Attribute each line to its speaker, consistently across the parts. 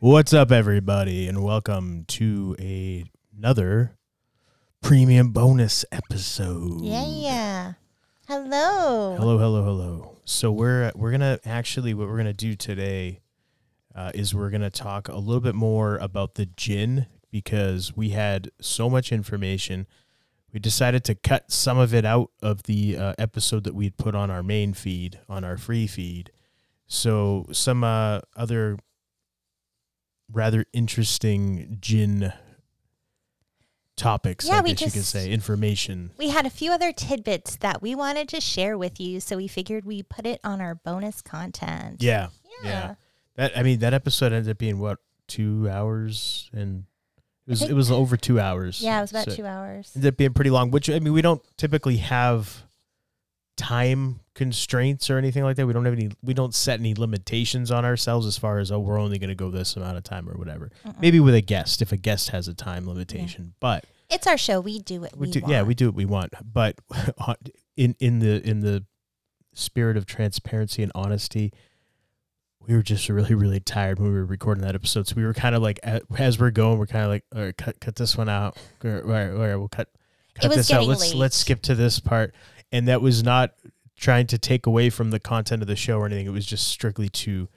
Speaker 1: What's up, everybody, and welcome to a, another premium bonus episode.
Speaker 2: Yeah. yeah. Hello.
Speaker 1: Hello, hello, hello. So we're we're gonna actually what we're gonna do today uh, is we're gonna talk a little bit more about the jinn because we had so much information. We decided to cut some of it out of the uh, episode that we'd put on our main feed on our free feed. So some uh, other rather interesting jinn topics,
Speaker 2: Yeah,
Speaker 1: I
Speaker 2: we
Speaker 1: guess you could
Speaker 2: just-
Speaker 1: say, information.
Speaker 2: We had a few other tidbits that we wanted to share with you, so we figured we put it on our bonus content.
Speaker 1: Yeah,
Speaker 2: Yeah.
Speaker 1: yeah. That I mean, that episode ended up being what two hours, and it was it was over two hours.
Speaker 2: Yeah, it was about
Speaker 1: So
Speaker 2: two hours.
Speaker 1: Ended up being pretty long. Which I mean, we don't typically have time constraints or anything like that. We don't have any. We don't set any limitations on ourselves as far as oh, we're only going to go this amount of time or whatever.
Speaker 2: Mm-mm.
Speaker 1: Maybe with a guest if a guest has a time limitation, but
Speaker 2: It's our show. We do what we,
Speaker 1: we do,
Speaker 2: want.
Speaker 1: yeah, we do what we want. But in in the in the spirit of transparency and honesty, we were just really really tired when we were recording that episode. So we were kind of like as we're going, we're kind of like, all right, cut cut this one out. All right, all right, we'll cut cut
Speaker 2: was
Speaker 1: this out. Let's
Speaker 2: late.
Speaker 1: let's skip to this part. And that was not trying to take away from the content of the show or anything. It was just strictly to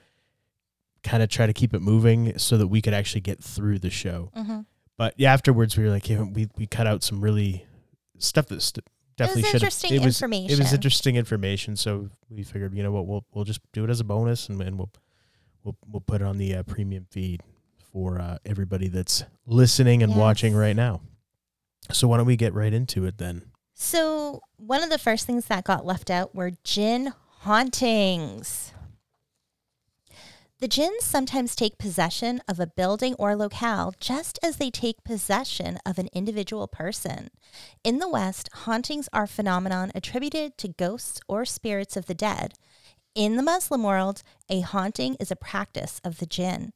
Speaker 1: kind of try to keep it moving so that we could actually get through the show
Speaker 2: Mhm.
Speaker 1: but yeah, afterwards we were like, yeah, we we cut out some really stuff that st- definitely should.
Speaker 2: interesting
Speaker 1: It was
Speaker 2: information.
Speaker 1: it was interesting information. So we figured, you know what, we'll we'll just do it as a bonus, and, and we'll we'll we'll put it on the uh, premium feed for uh, everybody that's listening and watching right now. So why don't we get right into it then?
Speaker 2: So, one of the first things that got left out were jinn hauntings. The jinns sometimes take possession of a building or locale just as they take possession of an individual person. In the West, hauntings are phenomenon attributed to ghosts or spirits of the dead. In the Muslim world, a haunting is a practice of the jinn.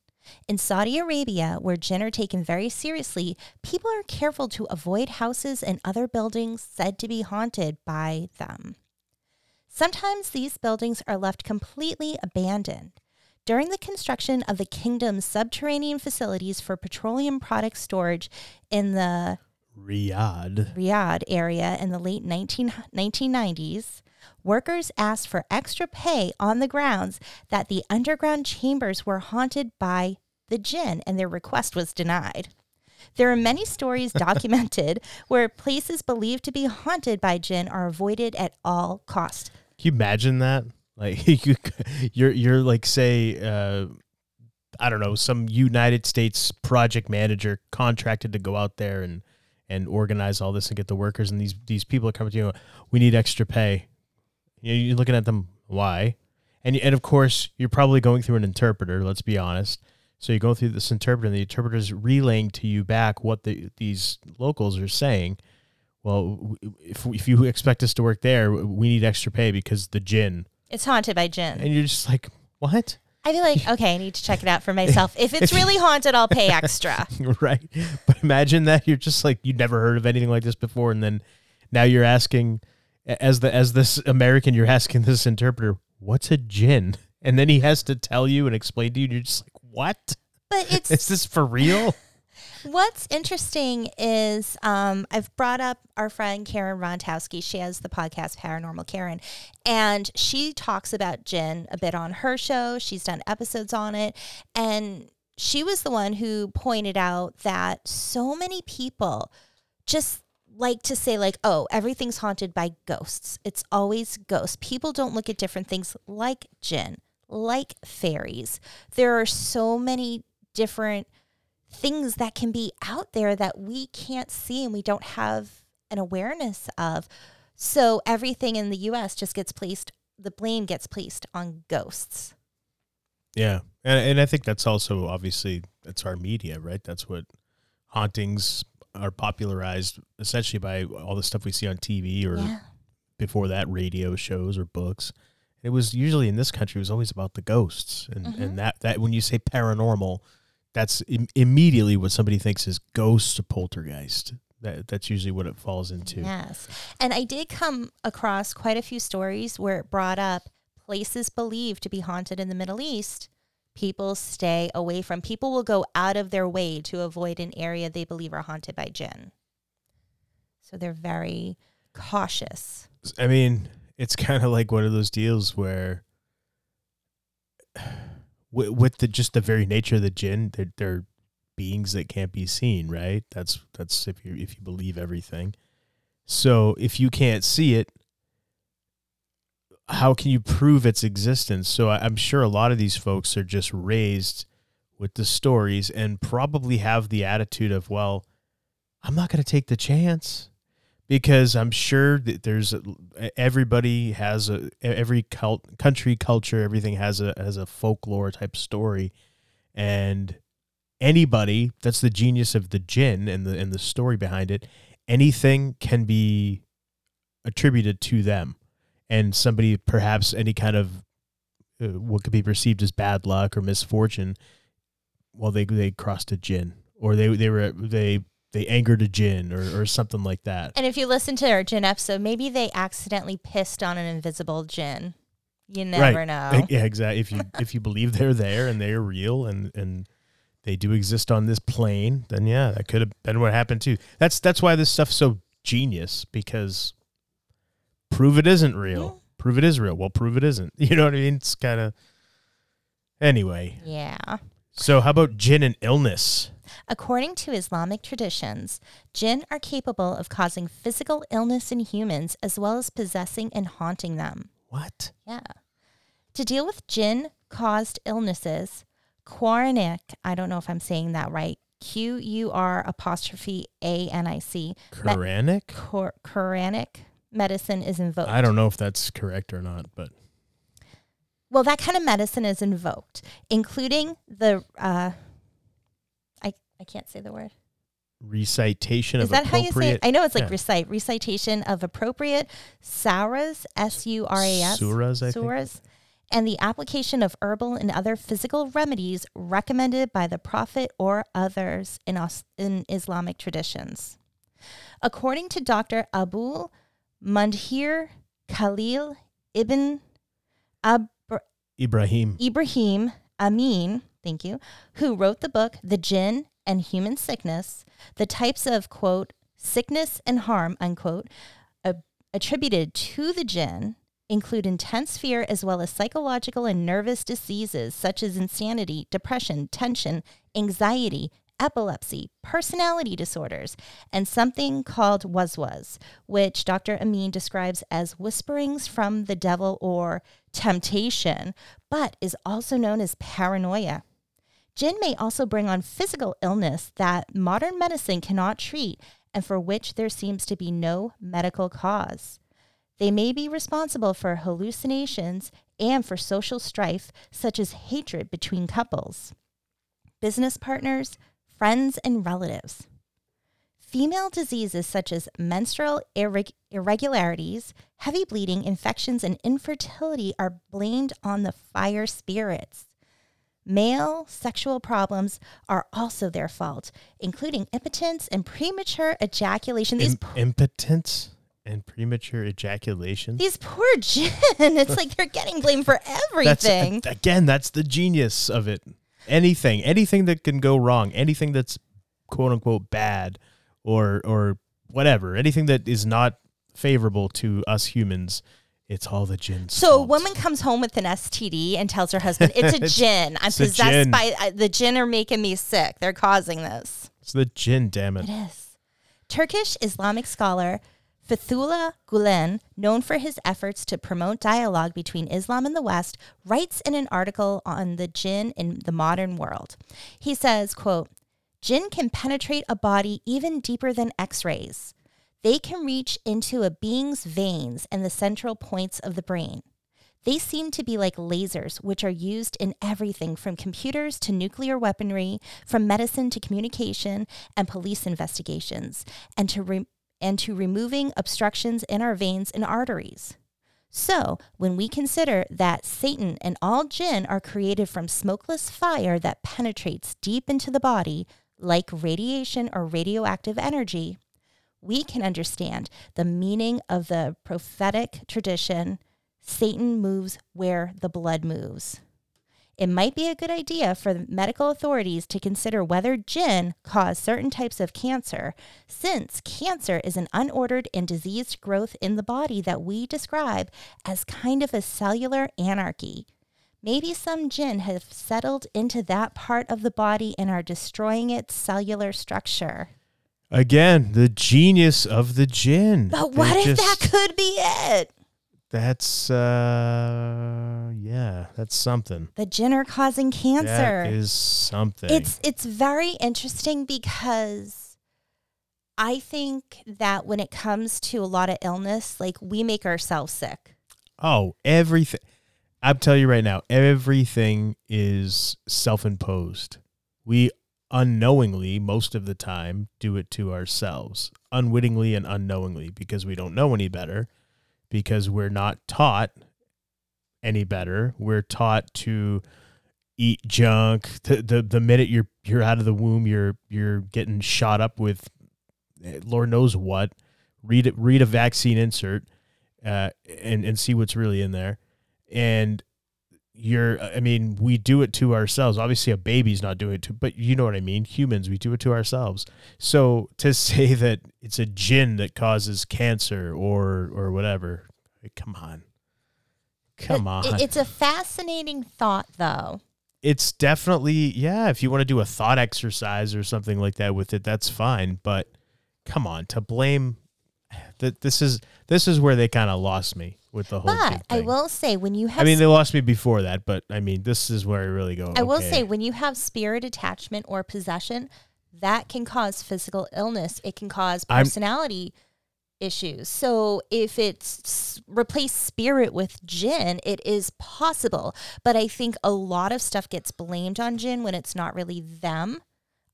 Speaker 2: In Saudi Arabia, where jinn are taken very seriously, people are careful to avoid houses and other buildings said to be haunted by them. Sometimes these buildings are left completely abandoned. During the construction of the kingdom's subterranean facilities for petroleum product storage in the
Speaker 1: Riyadh.
Speaker 2: Riyadh area in the late 19, 1990s, workers asked for extra pay on the grounds that the underground chambers were haunted by the jinn, and their request was denied. There are many stories documented where places believed to be haunted by jinn are avoided at all cost.
Speaker 1: Can you imagine that? Like you, you're you're like say, uh, I don't know, some United States project manager contracted to go out there and and organize all this and get the workers, and these these people are coming to you. We need extra pay. You know, You're looking at them. Why? And and of course you're probably going through an interpreter. Let's be honest. So you go through this interpreter, and the interpreter is relaying to you back what the these locals are saying. Well, if if you expect us to work there, we need extra pay because the jinn
Speaker 2: It's haunted by jinn.
Speaker 1: and you're just like, what?
Speaker 2: I'd be like, okay, I need to check it out for myself. If it's really haunted, I'll pay extra.
Speaker 1: right? But imagine that you're just like you'd never heard of anything like this before, and then now you're asking, as the as this American, you're asking this interpreter, what's a jinn? And then he has to tell you and explain to you, and you're just like, what?
Speaker 2: But it's
Speaker 1: Is this for real?
Speaker 2: What's interesting is um, I've brought up our friend Karen Rontowski. She has the podcast Paranormal Karen, and she talks about Jen a bit on her show. She's done episodes on it, and she was the one who pointed out that so many people just like to say like oh everything's haunted by ghosts it's always ghosts people don't look at different things like jinn like fairies there are so many different things that can be out there that we can't see and we don't have an awareness of. So everything in the US just gets placed, the blame gets placed on ghosts.
Speaker 1: Yeah, and and I think that's also obviously that's our media, right? That's what hauntings are popularized essentially by all the stuff we see on TV or
Speaker 2: Yeah.
Speaker 1: before that radio shows or books. It was usually in this country it was always about the ghosts and
Speaker 2: Mhm.
Speaker 1: and that that when you say paranormal, that's Im- immediately what somebody thinks is ghosts or poltergeist. That that's usually what it falls into.
Speaker 2: Yes. And I did come across quite a few stories where it brought up places believed to be haunted in the Middle East people stay away from. People will go out of their way to avoid an area they believe are haunted by jinn. So they're very cautious.
Speaker 1: I mean, it's kind of like one of those deals where, with, with the just the very nature of the jinn, they're, they're beings that can't be seen, right? That's that's if you if you believe everything. So if you can't see it, how can you prove its existence? So I'm sure a lot of these folks are just raised with the stories and probably have the attitude of, well, I'm not going to take the chance. Because I'm sure that there's everybody has a every cult, country culture everything has a has a folklore type story. And anybody that's the genius of the jinn and the and the story behind it anything can be attributed to them and somebody perhaps any kind of uh, what could be perceived as bad luck or misfortune well they they crossed a jinn or they they were they they angered a jinn or, or something like that.
Speaker 2: And if you listen to our jinn episode, maybe they accidentally pissed on an invisible jinn. You never
Speaker 1: right.
Speaker 2: know.
Speaker 1: Yeah, exactly. If you if you believe they're there and they're real and and they do exist on this plane, then yeah, that could have been what happened too. That's that's why this stuff's so genius because prove it isn't real. Yeah. Prove it is real. Well, prove it isn't. You know what I mean? It's kind of anyway.
Speaker 2: Yeah.
Speaker 1: So how about jinn and illness?
Speaker 2: According to Islamic traditions, jinn are capable of causing physical illness in humans as well as possessing and haunting them.
Speaker 1: What?
Speaker 2: Yeah. To deal with jinn caused illnesses, Quranic, I don't know if I'm saying that right, Q U R apostrophe A N I C.
Speaker 1: Quranic?
Speaker 2: Quranic medicine is invoked.
Speaker 1: I don't know if that's correct or not, but.
Speaker 2: Well, that kind of medicine is invoked, including the uh, I can't say the word.
Speaker 1: Recitation Is of that how you say it?
Speaker 2: I know it's like yeah. recite. Recitation of appropriate suras, S U R A S.
Speaker 1: Suras, I
Speaker 2: suras, think. And the application of herbal and other physical remedies recommended by the Prophet or others in, in Islamic traditions. According to Dr. Abu Mundhir Khalil ibn Ab-
Speaker 1: Ibrahim.
Speaker 2: Ibrahim Amin, thank you, who wrote the book The Jinn and human sickness, the types of, quote, sickness and harm, unquote, uh, attributed to the jinn include intense fear as well as psychological and nervous diseases such as insanity, depression, tension, anxiety, epilepsy, personality disorders, and something called waswas, which Dr. Amin describes as whisperings from the devil or temptation, but is also known as paranoia. Jinn may also bring on physical illness that modern medicine cannot treat and for which there seems to be no medical cause. They may be responsible for hallucinations and for social strife, such as hatred between couples, business partners, friends, and relatives. Female diseases such as menstrual irreg- irregularities, heavy bleeding, infections, and infertility are blamed on the fire spirits. Male sexual problems are also their fault, including impotence and premature ejaculation.
Speaker 1: These Im- impotence and premature ejaculation.
Speaker 2: These poor jinn. It's like they're getting blamed for everything.
Speaker 1: That's, again, that's the genius of it. Anything, anything that can go wrong, anything that's quote unquote bad or or whatever, anything that is not favorable to us humans it's all the jinn.
Speaker 2: So fault. a woman comes home with an STD and tells her husband, "It's a jinn. I'm possessed jinn. by uh, the jinn. Are making me sick. They're causing this."
Speaker 1: It's the jinn. Damn it!
Speaker 2: It is. Turkish Islamic scholar Fethullah Gulen, known for his efforts to promote dialogue between Islam and the West, writes in an article on the jinn in the modern world. He says, quote, Jinn can penetrate a body even deeper than x-rays. They can reach into a being's veins and the central points of the brain. They seem to be like lasers, which are used in everything from computers to nuclear weaponry, from medicine to communication and police investigations, and to, re- and to removing obstructions in our veins and arteries. So, when we consider that Satan and all jinn are created from smokeless fire that penetrates deep into the body, like radiation or radioactive energy, we can understand the meaning of the prophetic tradition Satan moves where the blood moves. It might be a good idea for the medical authorities to consider whether jinn cause certain types of cancer, since cancer is an unordered and diseased growth in the body that we describe as kind of a cellular anarchy. Maybe some jinn have settled into that part of the body and are destroying its cellular structure.
Speaker 1: Again, the genius of the jinn.
Speaker 2: But
Speaker 1: They
Speaker 2: what if
Speaker 1: just-
Speaker 2: that could be it?
Speaker 1: That's uh, yeah, that's something.
Speaker 2: The jinn are causing cancer.
Speaker 1: That is something.
Speaker 2: It's it's very interesting because I think that when it comes to a lot of illness, like we make ourselves sick.
Speaker 1: oh everything. I'm telling you right now, everything is self-imposed. We unknowingly, most of the time, do it to ourselves, unwittingly and unknowingly, because we don't know any better, because we're not taught any better. We're taught to eat junk. The, the the minute you're you're out of the womb, you're you're getting shot up with eh, Lord knows what. Read. Read a vaccine insert, uh, and and see what's really in there. And you're. Uh, I mean, we do it to ourselves. Obviously, a baby's not doing it to, but you know what I mean. Humans, we do it to ourselves. So to say that it's a jinn that causes cancer or or whatever, come on, come
Speaker 2: It-
Speaker 1: on.
Speaker 2: it's a fascinating thought, though.
Speaker 1: it's definitely yeah if you want to do a thought exercise or something like that with it that's fine but come on to blame that this is this is where they kind of lost me with the whole
Speaker 2: But I will say, when you have
Speaker 1: I mean they lost me before that but i mean this is where i really go
Speaker 2: I will say, when you have spirit attachment or possession, that can cause physical illness. It can cause
Speaker 1: I'm-
Speaker 2: personality issues. So if it's replace spirit with jinn, it is possible. But I think a lot of stuff gets blamed on jinn when it's not really them.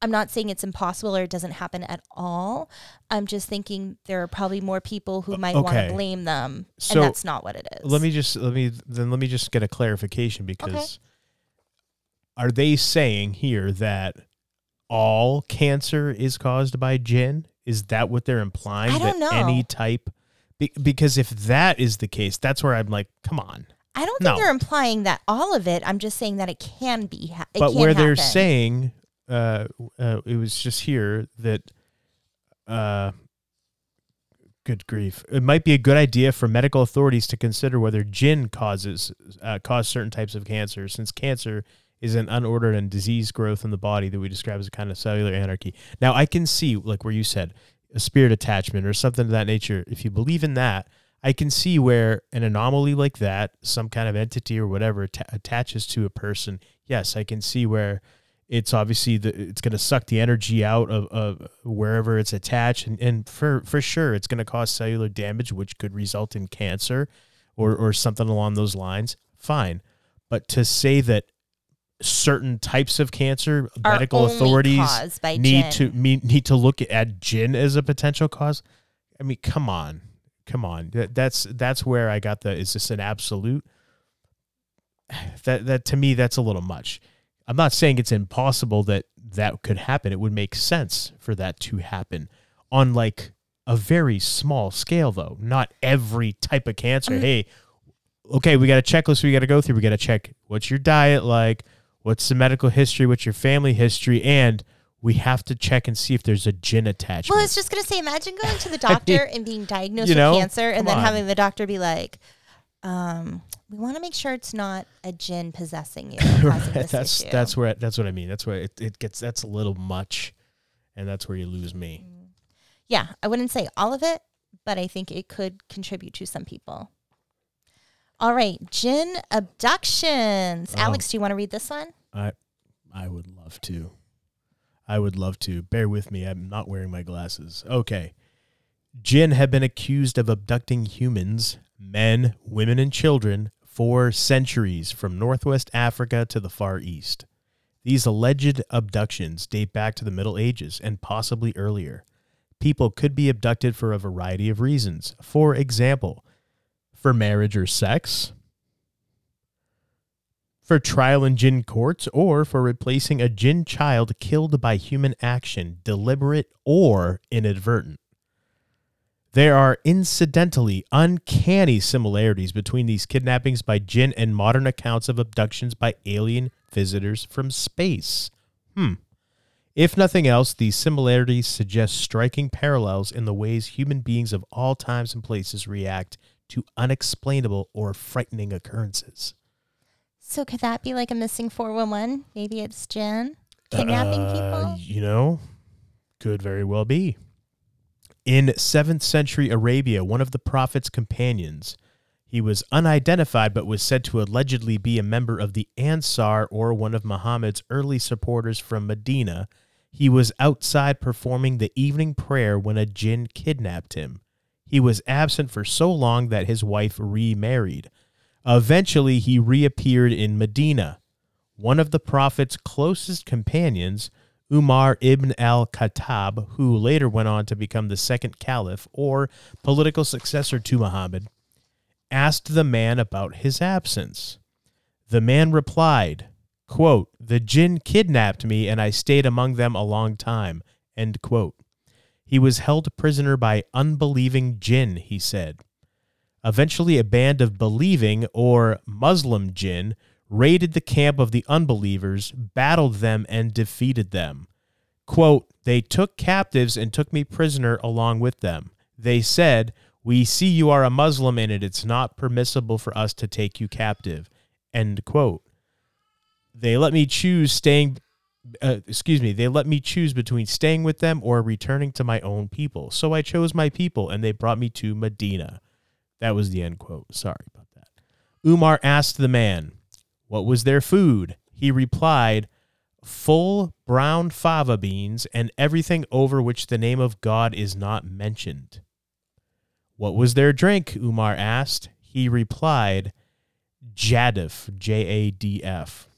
Speaker 2: I'm not saying it's impossible or it doesn't happen at all. I'm just thinking there are probably more people who might want to blame them,
Speaker 1: So,
Speaker 2: and that's not what it is.
Speaker 1: let me just let me then let me just get a clarification because are they saying here that all cancer is caused by jinn? Is that what they're implying?
Speaker 2: I don't
Speaker 1: that
Speaker 2: know.
Speaker 1: Any type, Be- because if that is the case, that's where I'm like, come on.
Speaker 2: I don't think
Speaker 1: No.
Speaker 2: they're implying that all of it. I'm just saying that it can be. Ha- it
Speaker 1: but where they're saying, uh, uh, it was just here that, uh, good grief, it might be a good idea for medical authorities to consider whether jinn causes uh, cause certain types of cancer, since cancer is an unordered and diseased growth in the body that we describe as a kind of cellular anarchy. Now, I can see, like where you said, a spirit attachment or something of that nature. If you believe in that, I can see where an anomaly like that, some kind of entity or whatever, atta- attaches to a person. Yes, I can see where it's obviously the, it's going to suck the energy out of, of wherever it's attached, and, and for for sure, it's going to cause cellular damage, which could result in cancer or or something along those lines. Fine, but to say that certain types of cancer, medical authorities need
Speaker 2: jinn.
Speaker 1: to need to look at jinn as a potential cause. I mean, come on, come on. That's that's where I got the. Is this an absolute? That that to me that's a little much. I'm not saying it's impossible that that could happen. It would make sense for that to happen on like a very small scale, though. Not every type of cancer.
Speaker 2: Um,
Speaker 1: hey, okay, we got a checklist we got to go through. We got to check what's your diet like, what's the medical history, what's your family history, and we have to check and see if there's a jinn attachment.
Speaker 2: Well, I was just gonna say, imagine going to the doctor and being diagnosed
Speaker 1: you know,
Speaker 2: with cancer, and then
Speaker 1: on.
Speaker 2: having the doctor be like, um, "We want to make sure it's not a jinn possessing you." this
Speaker 1: that's
Speaker 2: issue."
Speaker 1: that's where that's what I mean. That's where it, it gets that's a little much, and that's where you lose me.
Speaker 2: yeah. I wouldn't say all of it, but I think it could contribute to some people. All right, jinn abductions.
Speaker 1: Oh.
Speaker 2: Alex, do you want to read this one?
Speaker 1: I I would love to. I would love to. Bear with me. I'm not wearing my glasses. Okay. Jinn have been accused of abducting humans, men, women, and children for centuries from Northwest Africa to the Far East. These alleged abductions date back to the Middle Ages and possibly earlier. People could be abducted for a variety of reasons. For example, for marriage or sex, for trial in jinn courts, or for replacing a jinn child killed by human action, deliberate or inadvertent. There are incidentally uncanny similarities between these kidnappings by jinn and modern accounts of abductions by alien visitors from space. Hmm. If nothing else, these similarities suggest striking parallels in the ways human beings of all times and places react to unexplainable or frightening occurrences.
Speaker 2: So could that be like a missing 411? Maybe it's Jen kidnapping
Speaker 1: Uh,
Speaker 2: people?
Speaker 1: You know, could very well be. In 7th century Arabia, one of the Prophet's companions, he was unidentified but was said to allegedly be a member of the Ansar or one of Muhammad's early supporters from Medina. He was outside performing the evening prayer when a jinn kidnapped him. He was absent for so long that his wife remarried. Eventually, he reappeared in Medina. One of the Prophet's closest companions, Umar ibn al Khattab, who later went on to become the second caliph or political successor to Muhammad, asked the man about his absence. The man replied, quote, The jinn kidnapped me and I stayed among them a long time. End quote. He was held prisoner by unbelieving jinn, he said. Eventually, a band of believing or Muslim jinn raided the camp of the unbelievers, battled them, and defeated them. Quote, They took captives and took me prisoner along with them. They said, We see you are a Muslim and it is not permissible for us to take you captive. End quote. They let me choose staying, uh, excuse me, they let me choose between staying with them or returning to my own people. So I chose my people and they brought me to Medina. That was the end quote. Sorry about that. Umar asked the man, What was their food? He replied, Full brown fava beans and everything over which the name of God is not mentioned. What was their drink? Umar asked. He replied, Jadif, J A D F.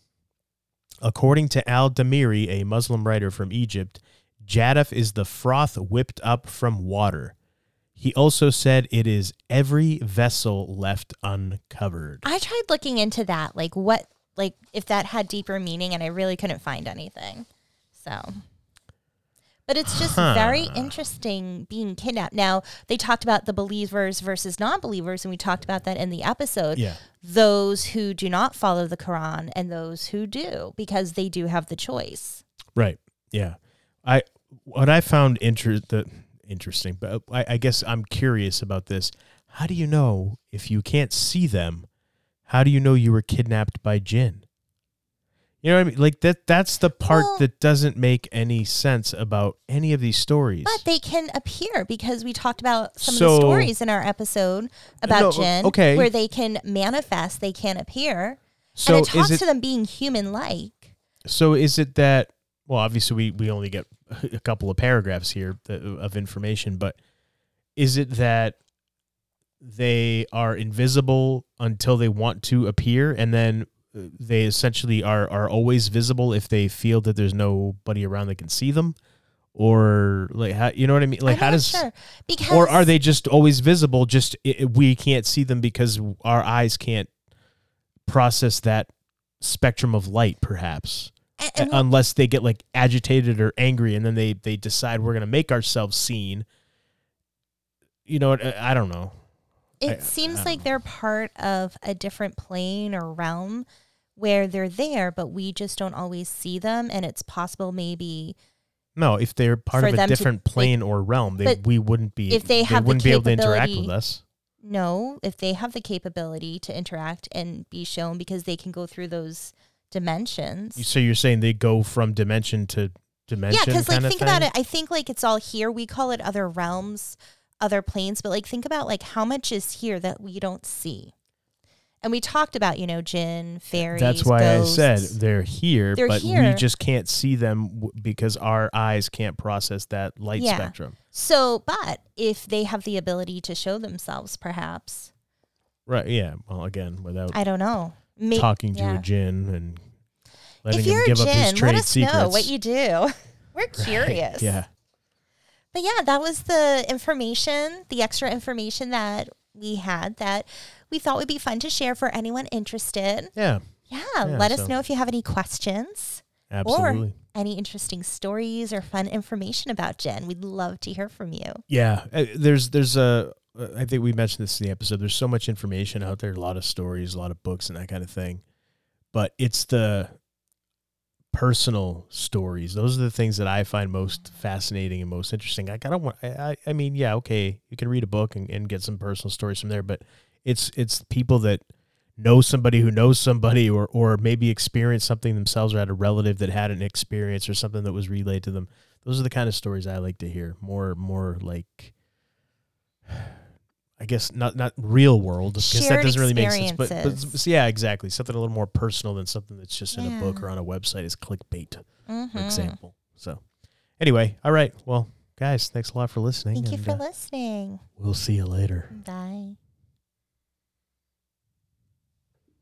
Speaker 1: According to Al Damiri, a Muslim writer from Egypt, Jadif is the froth whipped up from water. He also said it is every vessel left uncovered.
Speaker 2: I tried looking into that, like what, like if that had deeper meaning, and I really couldn't find anything. So, but it's just very interesting being kidnapped. Now they talked about the believers versus non-believers, and we talked about that in the episode.
Speaker 1: Yeah.
Speaker 2: Those who do not follow the Quran and those who do, because they do have the choice.
Speaker 1: Right. Yeah. I what I found interesting, interesting, but I, I guess I'm curious about this. How do you know if you can't see them? How do you know you were kidnapped by jinn? You know what I mean? Like that that's the part
Speaker 2: Well-
Speaker 1: that doesn't make any sense about any of these stories.
Speaker 2: But they can appear because we talked about some
Speaker 1: So-
Speaker 2: of the stories in our episode about
Speaker 1: No,
Speaker 2: jinn,
Speaker 1: okay.
Speaker 2: where they can manifest, they can appear,
Speaker 1: so
Speaker 2: and it talks
Speaker 1: it
Speaker 2: to them being human-like.
Speaker 1: so is it that well obviously we, we only get a couple of paragraphs here of information but is it that they are invisible until they want to appear and then uh, they essentially are are always visible if they feel that there's nobody around that can see them? Or like how you know what i mean? Like
Speaker 2: I'm
Speaker 1: how does
Speaker 2: sure because
Speaker 1: or are they just always visible just i i- we can't see them because our eyes can't process that spectrum of light perhaps
Speaker 2: and- and
Speaker 1: uh, unless they get like agitated or angry and then they they decide we're going to make ourselves seen. You know i I don't know.
Speaker 2: It
Speaker 1: I-
Speaker 2: seems
Speaker 1: I
Speaker 2: like
Speaker 1: don't
Speaker 2: they're part of a different plane or realm where they're there, but we just don't always see them, and it's possible maybe
Speaker 1: no if they're part of a
Speaker 2: them to-
Speaker 1: different
Speaker 2: they-
Speaker 1: plane or realm they we wouldn't be
Speaker 2: if they have the
Speaker 1: wouldn't be able to interact with us.
Speaker 2: No, if they have the capability to interact and be shown because they can go through those dimensions.
Speaker 1: so you're saying they go from dimension to dimension
Speaker 2: Yeah, because like think about it. I think like it's all here. We call it other realms, other planes, but like think about like how much is here that we don't see. And we talked about you know jinn, fairies.
Speaker 1: That's why
Speaker 2: ghosts.
Speaker 1: I said they're here,
Speaker 2: They're
Speaker 1: but we just can't see them w- because our eyes can't process that light
Speaker 2: Yeah.
Speaker 1: spectrum.
Speaker 2: So, but if they have the ability to show themselves, perhaps
Speaker 1: Right? Yeah. Well, again, without
Speaker 2: I don't know. May-
Speaker 1: talking to
Speaker 2: yeah.
Speaker 1: a jinn and letting
Speaker 2: If you're a
Speaker 1: give up his trade
Speaker 2: let us
Speaker 1: secrets.
Speaker 2: know what you do. We're
Speaker 1: Right,
Speaker 2: curious.
Speaker 1: Yeah.
Speaker 2: But yeah, that was the information, the extra information that we had that we thought would be fun to share for anyone interested.
Speaker 1: Yeah.
Speaker 2: Yeah,
Speaker 1: Yeah,
Speaker 2: let us know if you have any questions.
Speaker 1: Absolutely.
Speaker 2: any interesting stories or fun information about Jen. We'd love to hear from you.
Speaker 1: Yeah, uh, there's there's a uh, think we mentioned this in the episode. There's so much information out there, a lot of stories, a lot of books, and that kind of thing. But it's the personal stories. Those are the things that I find most fascinating and most interesting. I don't want. I I, I mean, yeah, okay, you can read a book and, and get some personal stories from there, but it's it's people that know somebody who knows somebody or or maybe experience something themselves or had a relative that had an experience or something that was relayed to them those are the kind of stories i like to hear more more like i guess not not real world because that doesn't really make sense but, but yeah exactly something a little more personal than something that's just in a book or on a website is clickbait for
Speaker 2: Mhm.
Speaker 1: example so anyway all right well guys thanks a lot for listening
Speaker 2: Thank you for
Speaker 1: uh,
Speaker 2: listening.
Speaker 1: we'll see you later
Speaker 2: Bye.